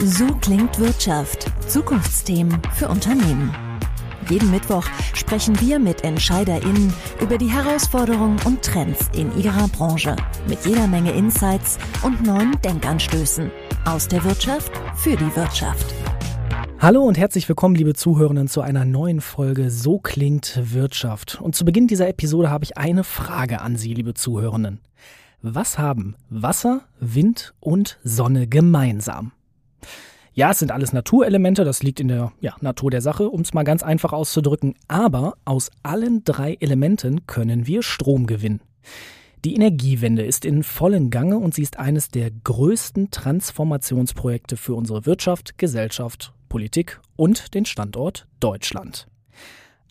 So klingt Wirtschaft. Zukunftsthemen für Unternehmen. Jeden Mittwoch sprechen wir mit EntscheiderInnen über die Herausforderungen und Trends in ihrer Branche. Mit jeder Menge Insights und neuen Denkanstößen. Aus der Wirtschaft für die Wirtschaft. Hallo und herzlich willkommen, liebe Zuhörenden, zu einer neuen Folge So klingt Wirtschaft. Und zu Beginn dieser Episode habe ich eine Frage an Sie, liebe Zuhörenden. Was haben Wasser, Wind und Sonne gemeinsam? Ja, es sind alles Naturelemente, das liegt in der ja, Natur der Sache, um es mal ganz einfach auszudrücken, aber aus allen drei Elementen können wir Strom gewinnen. Die Energiewende ist in vollem Gange und sie ist eines der größten Transformationsprojekte für unsere Wirtschaft, Gesellschaft, Politik und den Standort Deutschland.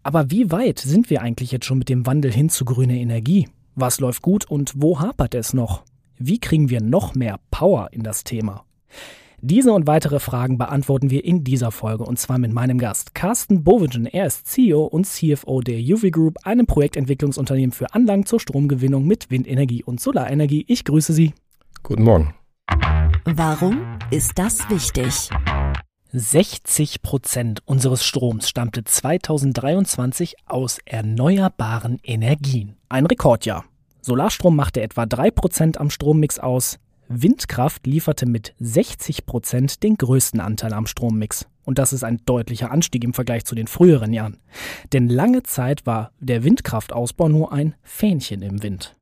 Aber wie weit sind wir eigentlich jetzt schon mit dem Wandel hin zu grüner Energie? Was läuft gut und wo hapert es noch? Wie kriegen wir noch mehr Power in das Thema? Diese und weitere Fragen beantworten wir in dieser Folge und zwar mit meinem Gast Carsten Bovigen. Er ist CEO und CFO der UV Group, einem Projektentwicklungsunternehmen für Anlagen zur Stromgewinnung mit Windenergie und Solarenergie. Ich grüße Sie. Guten Morgen. Warum ist das wichtig? 60 Prozent unseres Stroms stammte 2023 aus erneuerbaren Energien. Ein Rekordjahr. Solarstrom machte etwa 3 Prozent am Strommix aus, Windkraft lieferte mit 60 Prozent den größten Anteil am Strommix. Und das ist ein deutlicher Anstieg im Vergleich zu den früheren Jahren. Denn lange Zeit war der Windkraftausbau nur ein Fähnchen im Wind.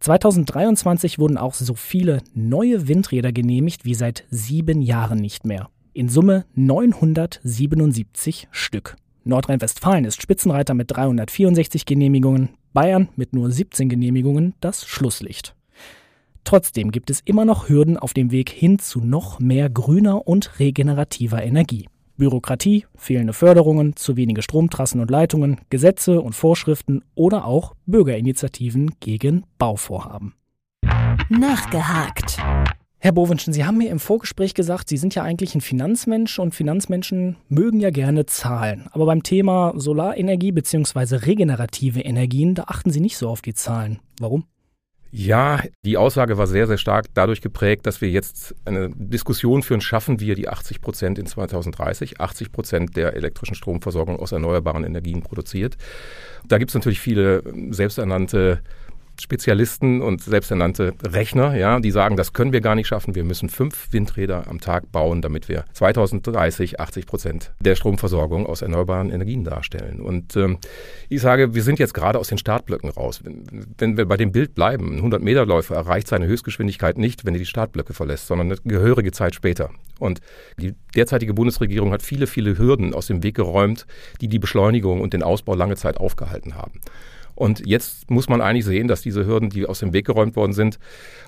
2023 wurden auch so viele neue Windräder genehmigt wie seit sieben Jahren nicht mehr. In Summe 977 Stück. Nordrhein-Westfalen ist Spitzenreiter mit 364 Genehmigungen, Bayern mit nur 17 Genehmigungen das Schlusslicht. Trotzdem gibt es immer noch Hürden auf dem Weg hin zu noch mehr grüner und regenerativer Energie. Bürokratie, fehlende Förderungen, zu wenige Stromtrassen und Leitungen, Gesetze und Vorschriften oder auch Bürgerinitiativen gegen Bauvorhaben. Nachgehakt. Herr Bowenschen, Sie haben mir im Vorgespräch gesagt, Sie sind ja eigentlich ein Finanzmensch und Finanzmenschen mögen ja gerne Zahlen. Aber beim Thema Solarenergie bzw. regenerative Energien, da achten Sie nicht so auf die Zahlen. Warum? Ja, die Aussage war sehr, sehr stark dadurch geprägt, dass wir jetzt eine Diskussion führen, schaffen wir die 80 Prozent in 2030, 80 Prozent der elektrischen Stromversorgung aus erneuerbaren Energien produziert. Da gibt es natürlich viele selbsternannte Spezialisten und selbsternannte Rechner, ja, die sagen, das können wir gar nicht schaffen. Wir müssen fünf Windräder am Tag bauen, damit wir 2030 80 Prozent der Stromversorgung aus erneuerbaren Energien darstellen. Und ähm, ich sage, wir sind jetzt gerade aus den Startblöcken raus. Wenn, wenn wir bei dem Bild bleiben, ein 100-Meter-Läufer erreicht seine Höchstgeschwindigkeit nicht, wenn er die Startblöcke verlässt, sondern eine gehörige Zeit später. Und die derzeitige Bundesregierung hat viele, viele Hürden aus dem Weg geräumt, die die Beschleunigung und den Ausbau lange Zeit aufgehalten haben. Und jetzt muss man eigentlich sehen, dass diese Hürden, die aus dem Weg geräumt worden sind,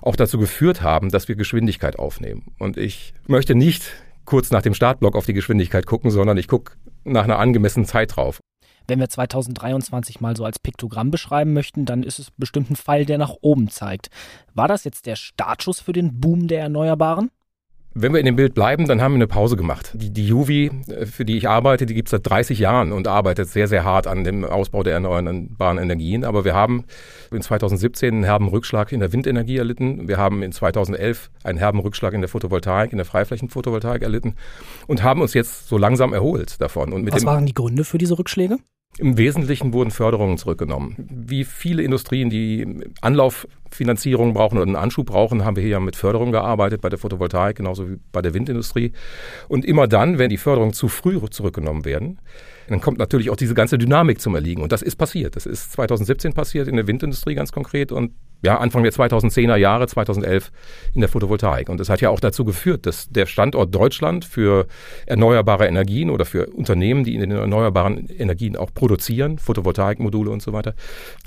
auch dazu geführt haben, dass wir Geschwindigkeit aufnehmen. Und ich möchte nicht kurz nach dem Startblock auf die Geschwindigkeit gucken, sondern ich gucke nach einer angemessenen Zeit drauf. Wenn wir 2023 mal so als Piktogramm beschreiben möchten, dann ist es bestimmt ein Pfeil, der nach oben zeigt. War das jetzt der Startschuss für den Boom der Erneuerbaren? Wenn wir in dem Bild bleiben, dann haben wir eine Pause gemacht. Die, die Juvi, äh, für die ich arbeite, die gibt es seit 30 Jahren und arbeitet sehr, sehr hart an dem Ausbau der erneuerbaren Energien. Aber wir haben in 2017 einen herben Rückschlag in der Windenergie erlitten. Wir haben in 2011 einen herben Rückschlag in der Photovoltaik, in der Freiflächenphotovoltaik erlitten und haben uns jetzt so langsam erholt davon. Und Was waren die Gründe für diese Rückschläge? Im Wesentlichen wurden Förderungen zurückgenommen. Wie viele Industrien, die Anlauffinanzierung brauchen oder einen Anschub brauchen, haben wir hier ja mit Förderung gearbeitet, bei der Photovoltaik genauso wie bei der Windindustrie. Und immer dann, wenn die Förderungen zu früh zurückgenommen werden, dann kommt natürlich auch diese ganze Dynamik zum Erliegen. Und das ist passiert. Das ist 2017 passiert in der Windindustrie ganz konkret und ja, Anfang der 2010er Jahre, 2011 in der Photovoltaik. Und das hat ja auch dazu geführt, dass der Standort Deutschland für erneuerbare Energien oder für Unternehmen, die in den erneuerbaren Energien auch produzieren, Photovoltaikmodule und so weiter,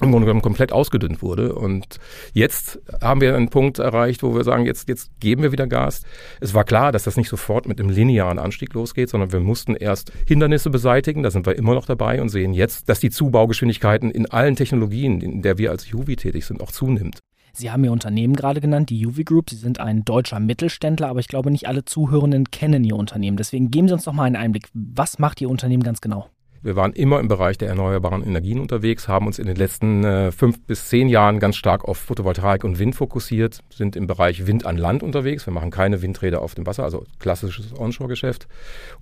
im Grunde genommen komplett ausgedünnt wurde. Und jetzt haben wir einen Punkt erreicht, wo wir sagen, jetzt, jetzt geben wir wieder Gas. Es war klar, dass das nicht sofort mit einem linearen Anstieg losgeht, sondern wir mussten erst Hindernisse beseitigen. Da sind wir immer noch dabei und sehen jetzt, dass die Zubaugeschwindigkeiten in allen Technologien, in der wir als Juvi tätig sind, auch zunehmen. Sie haben Ihr Unternehmen gerade genannt, die UV Group. Sie sind ein deutscher Mittelständler, aber ich glaube, nicht alle Zuhörenden kennen Ihr Unternehmen. Deswegen geben Sie uns doch mal einen Einblick. Was macht Ihr Unternehmen ganz genau? Wir waren immer im Bereich der erneuerbaren Energien unterwegs, haben uns in den letzten äh, fünf bis zehn Jahren ganz stark auf Photovoltaik und Wind fokussiert, sind im Bereich Wind an Land unterwegs. Wir machen keine Windräder auf dem Wasser, also klassisches Onshore-Geschäft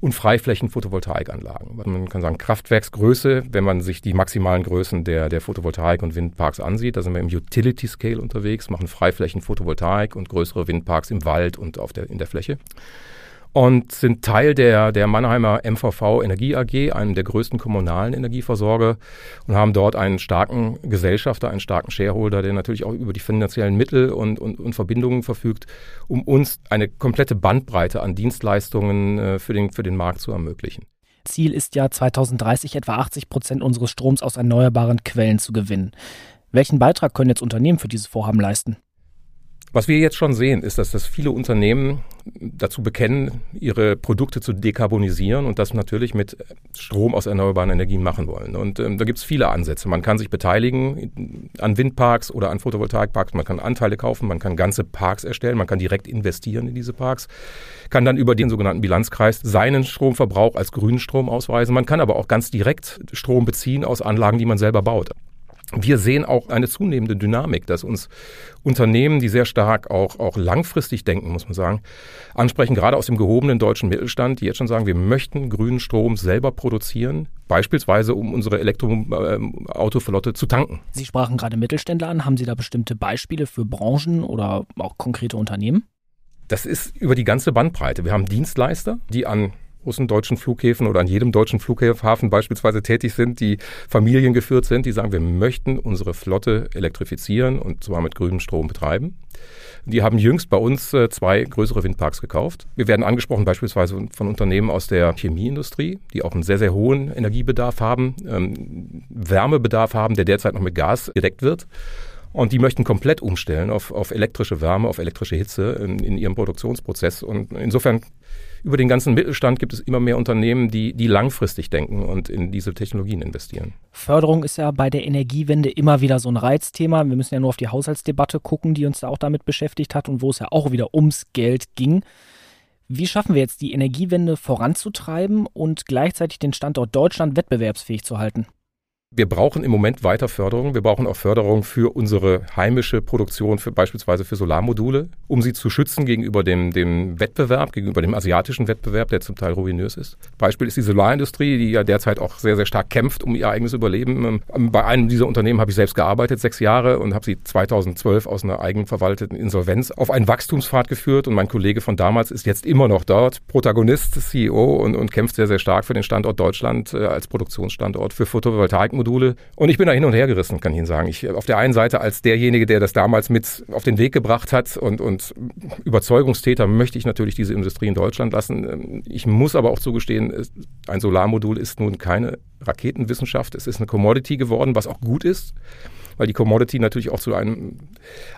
und Freiflächen-Photovoltaikanlagen. Man kann sagen Kraftwerksgröße, wenn man sich die maximalen Größen der, der Photovoltaik- und Windparks ansieht. Da sind wir im Utility-Scale unterwegs, machen Freiflächen-Photovoltaik und größere Windparks im Wald und auf der, in der Fläche und sind Teil der, der Mannheimer MVV Energie AG, einem der größten kommunalen Energieversorger und haben dort einen starken Gesellschafter, einen starken Shareholder, der natürlich auch über die finanziellen Mittel und, und, und Verbindungen verfügt, um uns eine komplette Bandbreite an Dienstleistungen äh, für, den, für den Markt zu ermöglichen. Ziel ist ja 2030 etwa 80 Prozent unseres Stroms aus erneuerbaren Quellen zu gewinnen. Welchen Beitrag können jetzt Unternehmen für dieses Vorhaben leisten? Was wir jetzt schon sehen, ist, dass das viele Unternehmen dazu bekennen, ihre Produkte zu dekarbonisieren und das natürlich mit Strom aus erneuerbaren Energien machen wollen. Und ähm, da gibt es viele Ansätze. Man kann sich beteiligen an Windparks oder an Photovoltaikparks, man kann Anteile kaufen, man kann ganze Parks erstellen, man kann direkt investieren in diese Parks, kann dann über den sogenannten Bilanzkreis seinen Stromverbrauch als grünen Strom ausweisen. Man kann aber auch ganz direkt Strom beziehen aus Anlagen, die man selber baut. Wir sehen auch eine zunehmende Dynamik, dass uns Unternehmen, die sehr stark auch, auch langfristig denken, muss man sagen, ansprechen, gerade aus dem gehobenen deutschen Mittelstand, die jetzt schon sagen, wir möchten grünen Strom selber produzieren, beispielsweise um unsere Elektroautoflotte ähm, zu tanken. Sie sprachen gerade Mittelständler an. Haben Sie da bestimmte Beispiele für Branchen oder auch konkrete Unternehmen? Das ist über die ganze Bandbreite. Wir haben Dienstleister, die an großen deutschen Flughäfen oder an jedem deutschen Flughafen beispielsweise tätig sind, die familiengeführt sind, die sagen, wir möchten unsere Flotte elektrifizieren und zwar mit grünem Strom betreiben. Die haben jüngst bei uns äh, zwei größere Windparks gekauft. Wir werden angesprochen beispielsweise von Unternehmen aus der Chemieindustrie, die auch einen sehr, sehr hohen Energiebedarf haben, ähm, Wärmebedarf haben, der derzeit noch mit Gas gedeckt wird. Und die möchten komplett umstellen auf, auf elektrische Wärme, auf elektrische Hitze in, in ihrem Produktionsprozess. Und insofern über den ganzen Mittelstand gibt es immer mehr Unternehmen, die, die langfristig denken und in diese Technologien investieren. Förderung ist ja bei der Energiewende immer wieder so ein Reizthema. Wir müssen ja nur auf die Haushaltsdebatte gucken, die uns da auch damit beschäftigt hat und wo es ja auch wieder ums Geld ging. Wie schaffen wir jetzt die Energiewende voranzutreiben und gleichzeitig den Standort Deutschland wettbewerbsfähig zu halten? Wir brauchen im Moment weiter Förderung. Wir brauchen auch Förderung für unsere heimische Produktion, für beispielsweise für Solarmodule, um sie zu schützen gegenüber dem, dem Wettbewerb, gegenüber dem asiatischen Wettbewerb, der zum Teil ruinös ist. Beispiel ist die Solarindustrie, die ja derzeit auch sehr, sehr stark kämpft um ihr eigenes Überleben. Ähm, bei einem dieser Unternehmen habe ich selbst gearbeitet, sechs Jahre, und habe sie 2012 aus einer eigenverwalteten Insolvenz auf einen Wachstumspfad geführt. Und mein Kollege von damals ist jetzt immer noch dort, Protagonist, CEO und, und kämpft sehr, sehr stark für den Standort Deutschland äh, als Produktionsstandort für Photovoltaik Module. Und ich bin da hin und her gerissen, kann ich Ihnen sagen. Ich, auf der einen Seite als derjenige, der das damals mit auf den Weg gebracht hat und, und Überzeugungstäter möchte ich natürlich diese Industrie in Deutschland lassen. Ich muss aber auch zugestehen, ein Solarmodul ist nun keine Raketenwissenschaft. Es ist eine Commodity geworden, was auch gut ist weil die Commodity natürlich auch zu einem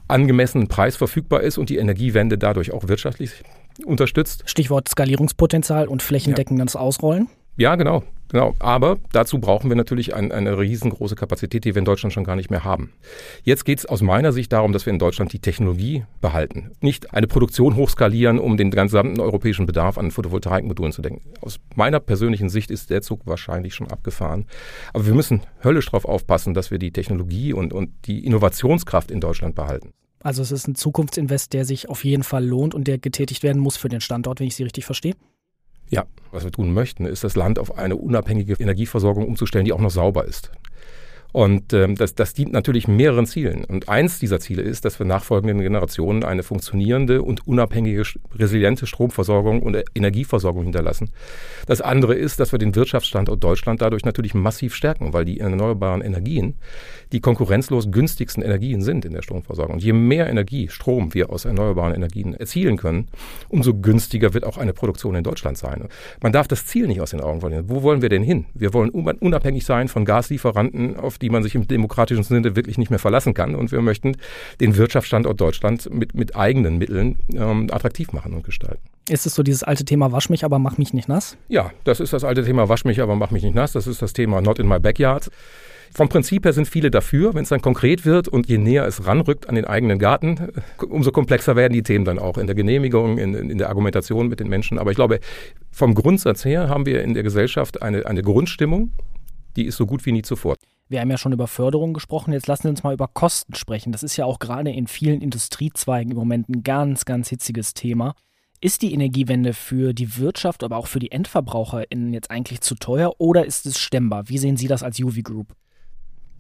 angemessenen Preis verfügbar ist und die Energiewende dadurch auch wirtschaftlich unterstützt. Stichwort Skalierungspotenzial und flächendeckendes ja. Ausrollen. Ja, genau. Genau, aber dazu brauchen wir natürlich ein, eine riesengroße Kapazität, die wir in Deutschland schon gar nicht mehr haben. Jetzt geht es aus meiner Sicht darum, dass wir in Deutschland die Technologie behalten. Nicht eine Produktion hochskalieren, um den gesamten europäischen Bedarf an Photovoltaikmodulen zu denken. Aus meiner persönlichen Sicht ist der Zug wahrscheinlich schon abgefahren. Aber wir müssen höllisch darauf aufpassen, dass wir die Technologie und, und die Innovationskraft in Deutschland behalten. Also es ist ein Zukunftsinvest, der sich auf jeden Fall lohnt und der getätigt werden muss für den Standort, wenn ich Sie richtig verstehe? Ja, was wir tun möchten, ist das Land auf eine unabhängige Energieversorgung umzustellen, die auch noch sauber ist. Und ähm, das, das dient natürlich mehreren Zielen. Und eins dieser Ziele ist, dass wir nachfolgenden Generationen eine funktionierende und unabhängige, resiliente Stromversorgung und Energieversorgung hinterlassen. Das andere ist, dass wir den Wirtschaftsstandort Deutschland dadurch natürlich massiv stärken, weil die erneuerbaren Energien die konkurrenzlos günstigsten Energien sind in der Stromversorgung. Und je mehr Energie, Strom wir aus erneuerbaren Energien erzielen können, umso günstiger wird auch eine Produktion in Deutschland sein. Man darf das Ziel nicht aus den Augen verlieren. Wo wollen wir denn hin? Wir wollen unabhängig sein von Gaslieferanten, auf die die man sich im demokratischen Sinne wirklich nicht mehr verlassen kann. Und wir möchten den Wirtschaftsstandort Deutschland mit, mit eigenen Mitteln ähm, attraktiv machen und gestalten. Ist es so dieses alte Thema Wasch mich, aber mach mich nicht nass? Ja, das ist das alte Thema Wasch mich, aber mach mich nicht nass. Das ist das Thema Not in my backyard. Vom Prinzip her sind viele dafür, wenn es dann konkret wird und je näher es ranrückt an den eigenen Garten, umso komplexer werden die Themen dann auch in der Genehmigung, in, in der Argumentation mit den Menschen. Aber ich glaube, vom Grundsatz her haben wir in der Gesellschaft eine, eine Grundstimmung, die ist so gut wie nie zuvor. Wir haben ja schon über Förderung gesprochen, jetzt lassen wir uns mal über Kosten sprechen. Das ist ja auch gerade in vielen Industriezweigen im Moment ein ganz, ganz hitziges Thema. Ist die Energiewende für die Wirtschaft, aber auch für die EndverbraucherInnen jetzt eigentlich zu teuer oder ist es stemmbar? Wie sehen Sie das als UV Group?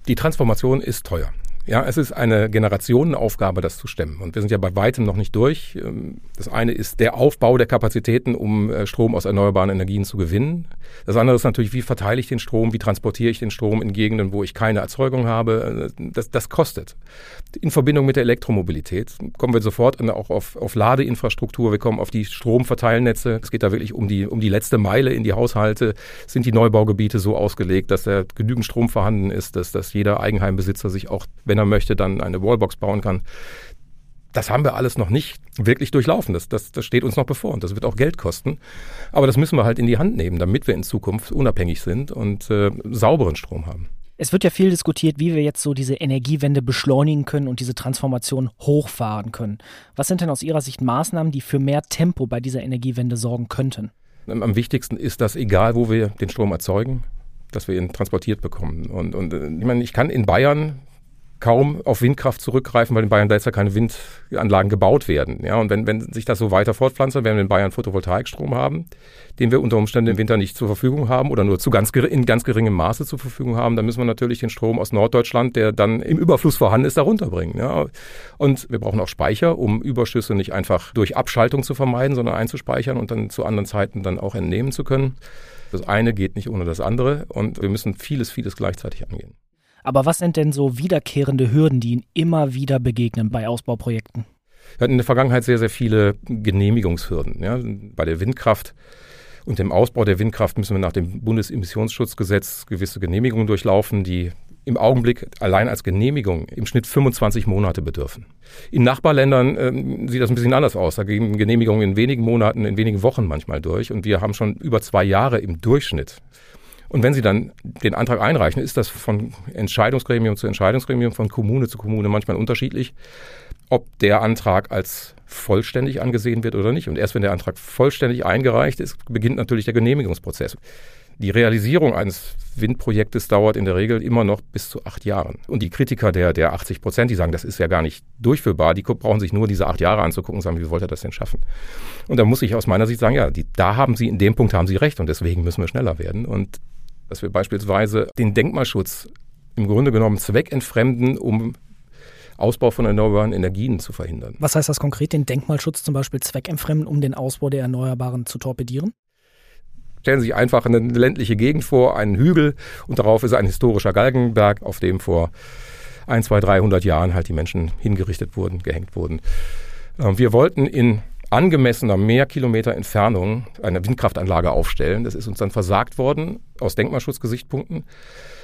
Die Transformation ist teuer. Ja, es ist eine Generationenaufgabe, das zu stemmen. Und wir sind ja bei weitem noch nicht durch. Ähm, das eine ist der Aufbau der Kapazitäten, um äh, Strom aus erneuerbaren Energien zu gewinnen. Das andere ist natürlich, wie verteile ich den Strom, wie transportiere ich den Strom in Gegenden, wo ich keine Erzeugung habe. Äh, das, das kostet. In Verbindung mit der Elektromobilität kommen wir sofort auch auf, auf Ladeinfrastruktur, wir kommen auf die Stromverteilnetze. Es geht da wirklich um die, um die letzte Meile in die Haushalte. Sind die Neubaugebiete so ausgelegt, dass da genügend Strom vorhanden ist, dass, dass jeder Eigenheimbesitzer sich auch, wenn wenn er möchte, dann eine Wallbox bauen kann. Das haben wir alles noch nicht wirklich durchlaufen. Das, das, das steht uns noch bevor und das wird auch Geld kosten. Aber das müssen wir halt in die Hand nehmen, damit wir in Zukunft unabhängig sind und äh, sauberen Strom haben. Es wird ja viel diskutiert, wie wir jetzt so diese Energiewende beschleunigen können und diese Transformation hochfahren können. Was sind denn aus Ihrer Sicht Maßnahmen, die für mehr Tempo bei dieser Energiewende sorgen könnten? Am wichtigsten ist, dass egal, wo wir den Strom erzeugen, dass wir ihn transportiert bekommen. Und, und äh, ich meine, ich kann in Bayern kaum auf Windkraft zurückgreifen, weil in Bayern derzeit keine Windanlagen gebaut werden. Ja, und wenn, wenn sich das so weiter fortpflanzt, werden wir in Bayern Photovoltaikstrom haben, den wir unter Umständen im Winter nicht zur Verfügung haben oder nur zu ganz, in ganz geringem Maße zur Verfügung haben. Dann müssen wir natürlich den Strom aus Norddeutschland, der dann im Überfluss vorhanden ist, da runterbringen. Ja. Und wir brauchen auch Speicher, um Überschüsse nicht einfach durch Abschaltung zu vermeiden, sondern einzuspeichern und dann zu anderen Zeiten dann auch entnehmen zu können. Das eine geht nicht ohne das andere und wir müssen vieles, vieles gleichzeitig angehen. Aber was sind denn so wiederkehrende Hürden, die Ihnen immer wieder begegnen bei Ausbauprojekten? Wir hatten in der Vergangenheit sehr, sehr viele Genehmigungshürden. Ja. Bei der Windkraft und dem Ausbau der Windkraft müssen wir nach dem Bundesemissionsschutzgesetz gewisse Genehmigungen durchlaufen, die im Augenblick allein als Genehmigung im Schnitt 25 Monate bedürfen. In Nachbarländern äh, sieht das ein bisschen anders aus. Da gehen Genehmigungen in wenigen Monaten, in wenigen Wochen manchmal durch. Und wir haben schon über zwei Jahre im Durchschnitt und wenn Sie dann den Antrag einreichen, ist das von Entscheidungsgremium zu Entscheidungsgremium, von Kommune zu Kommune manchmal unterschiedlich, ob der Antrag als vollständig angesehen wird oder nicht. Und erst wenn der Antrag vollständig eingereicht ist, beginnt natürlich der Genehmigungsprozess. Die Realisierung eines Windprojektes dauert in der Regel immer noch bis zu acht Jahren. Und die Kritiker der, der 80 Prozent, die sagen, das ist ja gar nicht durchführbar, die brauchen sich nur diese acht Jahre anzugucken und sagen, wie wollt ihr das denn schaffen? Und da muss ich aus meiner Sicht sagen, ja, die, da haben sie, in dem Punkt haben sie recht und deswegen müssen wir schneller werden. Und dass wir beispielsweise den Denkmalschutz im Grunde genommen zweckentfremden, um Ausbau von erneuerbaren Energien zu verhindern. Was heißt das konkret, den Denkmalschutz zum Beispiel zweckentfremden, um den Ausbau der Erneuerbaren zu torpedieren? Stellen Sie sich einfach eine ländliche Gegend vor, einen Hügel und darauf ist ein historischer Galgenberg, auf dem vor ein, zwei, 300 Jahren halt die Menschen hingerichtet wurden, gehängt wurden. Ähm, wir wollten in angemessener mehr Kilometer Entfernung eine Windkraftanlage aufstellen. Das ist uns dann versagt worden aus Denkmalschutzgesichtspunkten,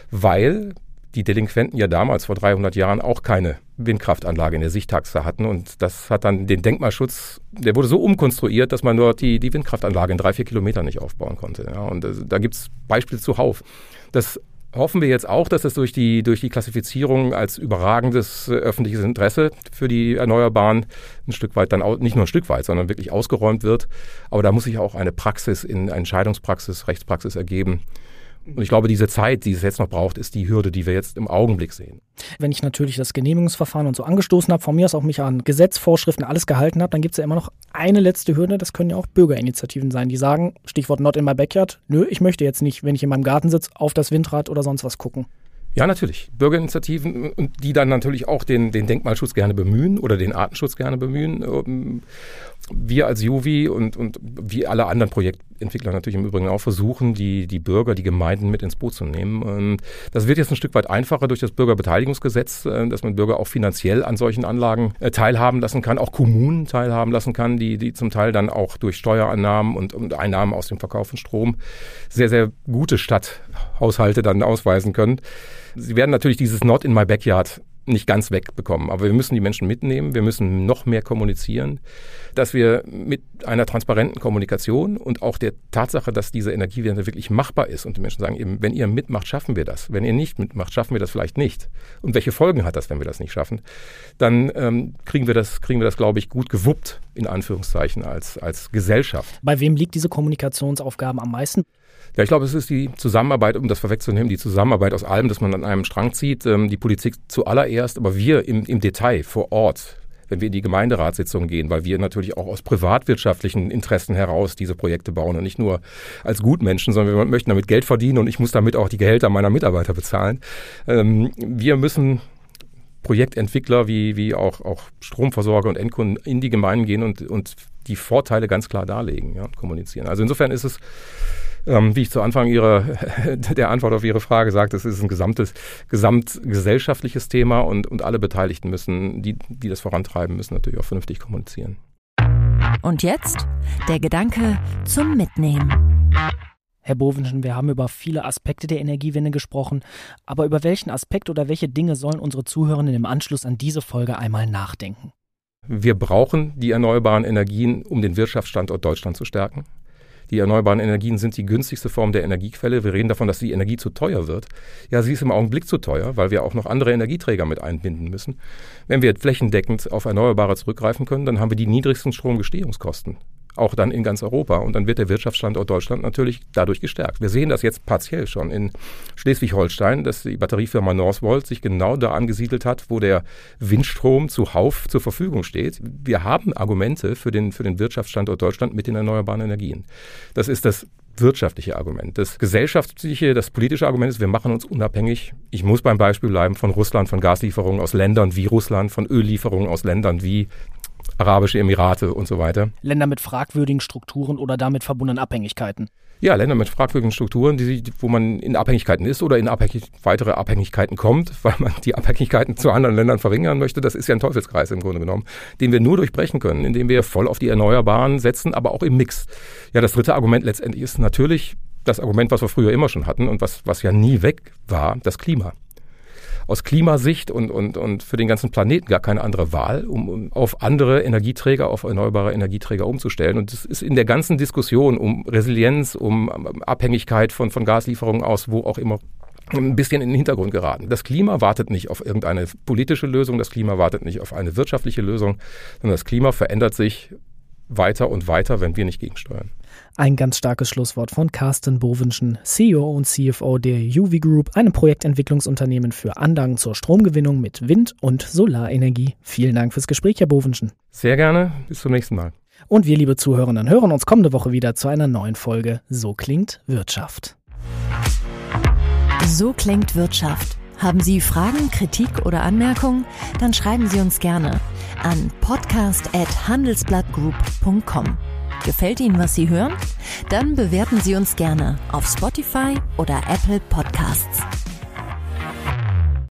weil die Delinquenten ja damals vor 300 Jahren auch keine Windkraftanlage in der Sichttaxe hatten. Und das hat dann den Denkmalschutz, der wurde so umkonstruiert, dass man dort die, die Windkraftanlage in drei, vier Kilometern nicht aufbauen konnte. Ja, und äh, da gibt es Beispiele zuhauf. Das hoffen wir jetzt auch, dass es durch die, durch die Klassifizierung als überragendes äh, öffentliches Interesse für die Erneuerbaren ein Stück weit dann nicht nur ein Stück weit, sondern wirklich ausgeräumt wird. Aber da muss sich auch eine Praxis in Entscheidungspraxis, Rechtspraxis ergeben, und ich glaube, diese Zeit, die es jetzt noch braucht, ist die Hürde, die wir jetzt im Augenblick sehen. Wenn ich natürlich das Genehmigungsverfahren und so angestoßen habe, von mir aus auch mich an Gesetzvorschriften alles gehalten habe, dann gibt es ja immer noch eine letzte Hürde, das können ja auch Bürgerinitiativen sein, die sagen, Stichwort Not in my backyard, nö, ich möchte jetzt nicht, wenn ich in meinem Garten sitze, auf das Windrad oder sonst was gucken. Ja, natürlich. Bürgerinitiativen, die dann natürlich auch den, den Denkmalschutz gerne bemühen oder den Artenschutz gerne bemühen. Ähm, wir als Juvi und, und wie alle anderen Projektentwickler natürlich im Übrigen auch versuchen, die, die Bürger, die Gemeinden mit ins Boot zu nehmen. Und das wird jetzt ein Stück weit einfacher durch das Bürgerbeteiligungsgesetz, äh, dass man Bürger auch finanziell an solchen Anlagen äh, teilhaben lassen kann, auch Kommunen teilhaben lassen kann, die, die zum Teil dann auch durch Steuerannahmen und, und Einnahmen aus dem Verkauf von Strom sehr, sehr gute Stadthaushalte dann ausweisen können. Sie werden natürlich dieses Not in my backyard nicht ganz wegbekommen. Aber wir müssen die Menschen mitnehmen, wir müssen noch mehr kommunizieren, dass wir mit einer transparenten Kommunikation und auch der Tatsache, dass diese Energiewende wirklich machbar ist und die Menschen sagen eben, wenn ihr mitmacht, schaffen wir das. Wenn ihr nicht mitmacht, schaffen wir das vielleicht nicht. Und welche Folgen hat das, wenn wir das nicht schaffen? Dann ähm, kriegen wir das, kriegen wir das, glaube ich, gut gewuppt, in Anführungszeichen, als, als Gesellschaft. Bei wem liegt diese Kommunikationsaufgabe am meisten? Ja, ich glaube, es ist die Zusammenarbeit, um das vorwegzunehmen, die Zusammenarbeit aus allem, dass man an einem Strang zieht, ähm, die Politik zuallererst, aber wir im, im Detail vor Ort, wenn wir in die Gemeinderatssitzungen gehen, weil wir natürlich auch aus privatwirtschaftlichen Interessen heraus diese Projekte bauen und nicht nur als Gutmenschen, sondern wir möchten damit Geld verdienen und ich muss damit auch die Gehälter meiner Mitarbeiter bezahlen. Ähm, wir müssen Projektentwickler wie, wie auch, auch Stromversorger und Endkunden in die Gemeinden gehen und, und die Vorteile ganz klar darlegen, ja, kommunizieren. Also insofern ist es ähm, wie ich zu Anfang ihrer, der Antwort auf Ihre Frage sagte, es ist ein gesamtes, gesamtgesellschaftliches Thema und, und alle Beteiligten müssen, die, die das vorantreiben, müssen natürlich auch vernünftig kommunizieren. Und jetzt der Gedanke zum Mitnehmen. Herr Bovenschen, wir haben über viele Aspekte der Energiewende gesprochen, aber über welchen Aspekt oder welche Dinge sollen unsere Zuhörenden im Anschluss an diese Folge einmal nachdenken? Wir brauchen die erneuerbaren Energien, um den Wirtschaftsstandort Deutschland zu stärken. Die erneuerbaren Energien sind die günstigste Form der Energiequelle. Wir reden davon, dass die Energie zu teuer wird. Ja, sie ist im Augenblick zu teuer, weil wir auch noch andere Energieträger mit einbinden müssen. Wenn wir flächendeckend auf Erneuerbare zurückgreifen können, dann haben wir die niedrigsten Stromgestehungskosten auch dann in ganz Europa. Und dann wird der Wirtschaftsstandort Deutschland natürlich dadurch gestärkt. Wir sehen das jetzt partiell schon in Schleswig-Holstein, dass die Batteriefirma Northvolt sich genau da angesiedelt hat, wo der Windstrom zuhauf zur Verfügung steht. Wir haben Argumente für den, für den Wirtschaftsstandort Deutschland mit den erneuerbaren Energien. Das ist das wirtschaftliche Argument. Das gesellschaftliche, das politische Argument ist, wir machen uns unabhängig. Ich muss beim Beispiel bleiben von Russland, von Gaslieferungen aus Ländern wie Russland, von Öllieferungen aus Ländern wie Arabische Emirate und so weiter. Länder mit fragwürdigen Strukturen oder damit verbundenen Abhängigkeiten. Ja, Länder mit fragwürdigen Strukturen, die, wo man in Abhängigkeiten ist oder in abhängig, weitere Abhängigkeiten kommt, weil man die Abhängigkeiten zu anderen Ländern verringern möchte. Das ist ja ein Teufelskreis im Grunde genommen, den wir nur durchbrechen können, indem wir voll auf die Erneuerbaren setzen, aber auch im Mix. Ja, das dritte Argument letztendlich ist natürlich das Argument, was wir früher immer schon hatten und was, was ja nie weg war, das Klima aus Klimasicht und, und, und für den ganzen Planeten gar keine andere Wahl, um, um auf andere Energieträger, auf erneuerbare Energieträger umzustellen. Und das ist in der ganzen Diskussion um Resilienz, um Abhängigkeit von, von Gaslieferungen aus, wo auch immer, ein bisschen in den Hintergrund geraten. Das Klima wartet nicht auf irgendeine politische Lösung, das Klima wartet nicht auf eine wirtschaftliche Lösung, sondern das Klima verändert sich weiter und weiter, wenn wir nicht gegensteuern. Ein ganz starkes Schlusswort von Carsten Bovenschen, CEO und CFO der UV Group, einem Projektentwicklungsunternehmen für Anlagen zur Stromgewinnung mit Wind- und Solarenergie. Vielen Dank fürs Gespräch, Herr Bovenschen. Sehr gerne. Bis zum nächsten Mal. Und wir, liebe Zuhörerinnen, hören uns kommende Woche wieder zu einer neuen Folge So klingt Wirtschaft. So klingt Wirtschaft. Haben Sie Fragen, Kritik oder Anmerkungen? Dann schreiben Sie uns gerne an podcast@handelsblattgroup.com. Gefällt Ihnen, was Sie hören? Dann bewerten Sie uns gerne auf Spotify oder Apple Podcasts.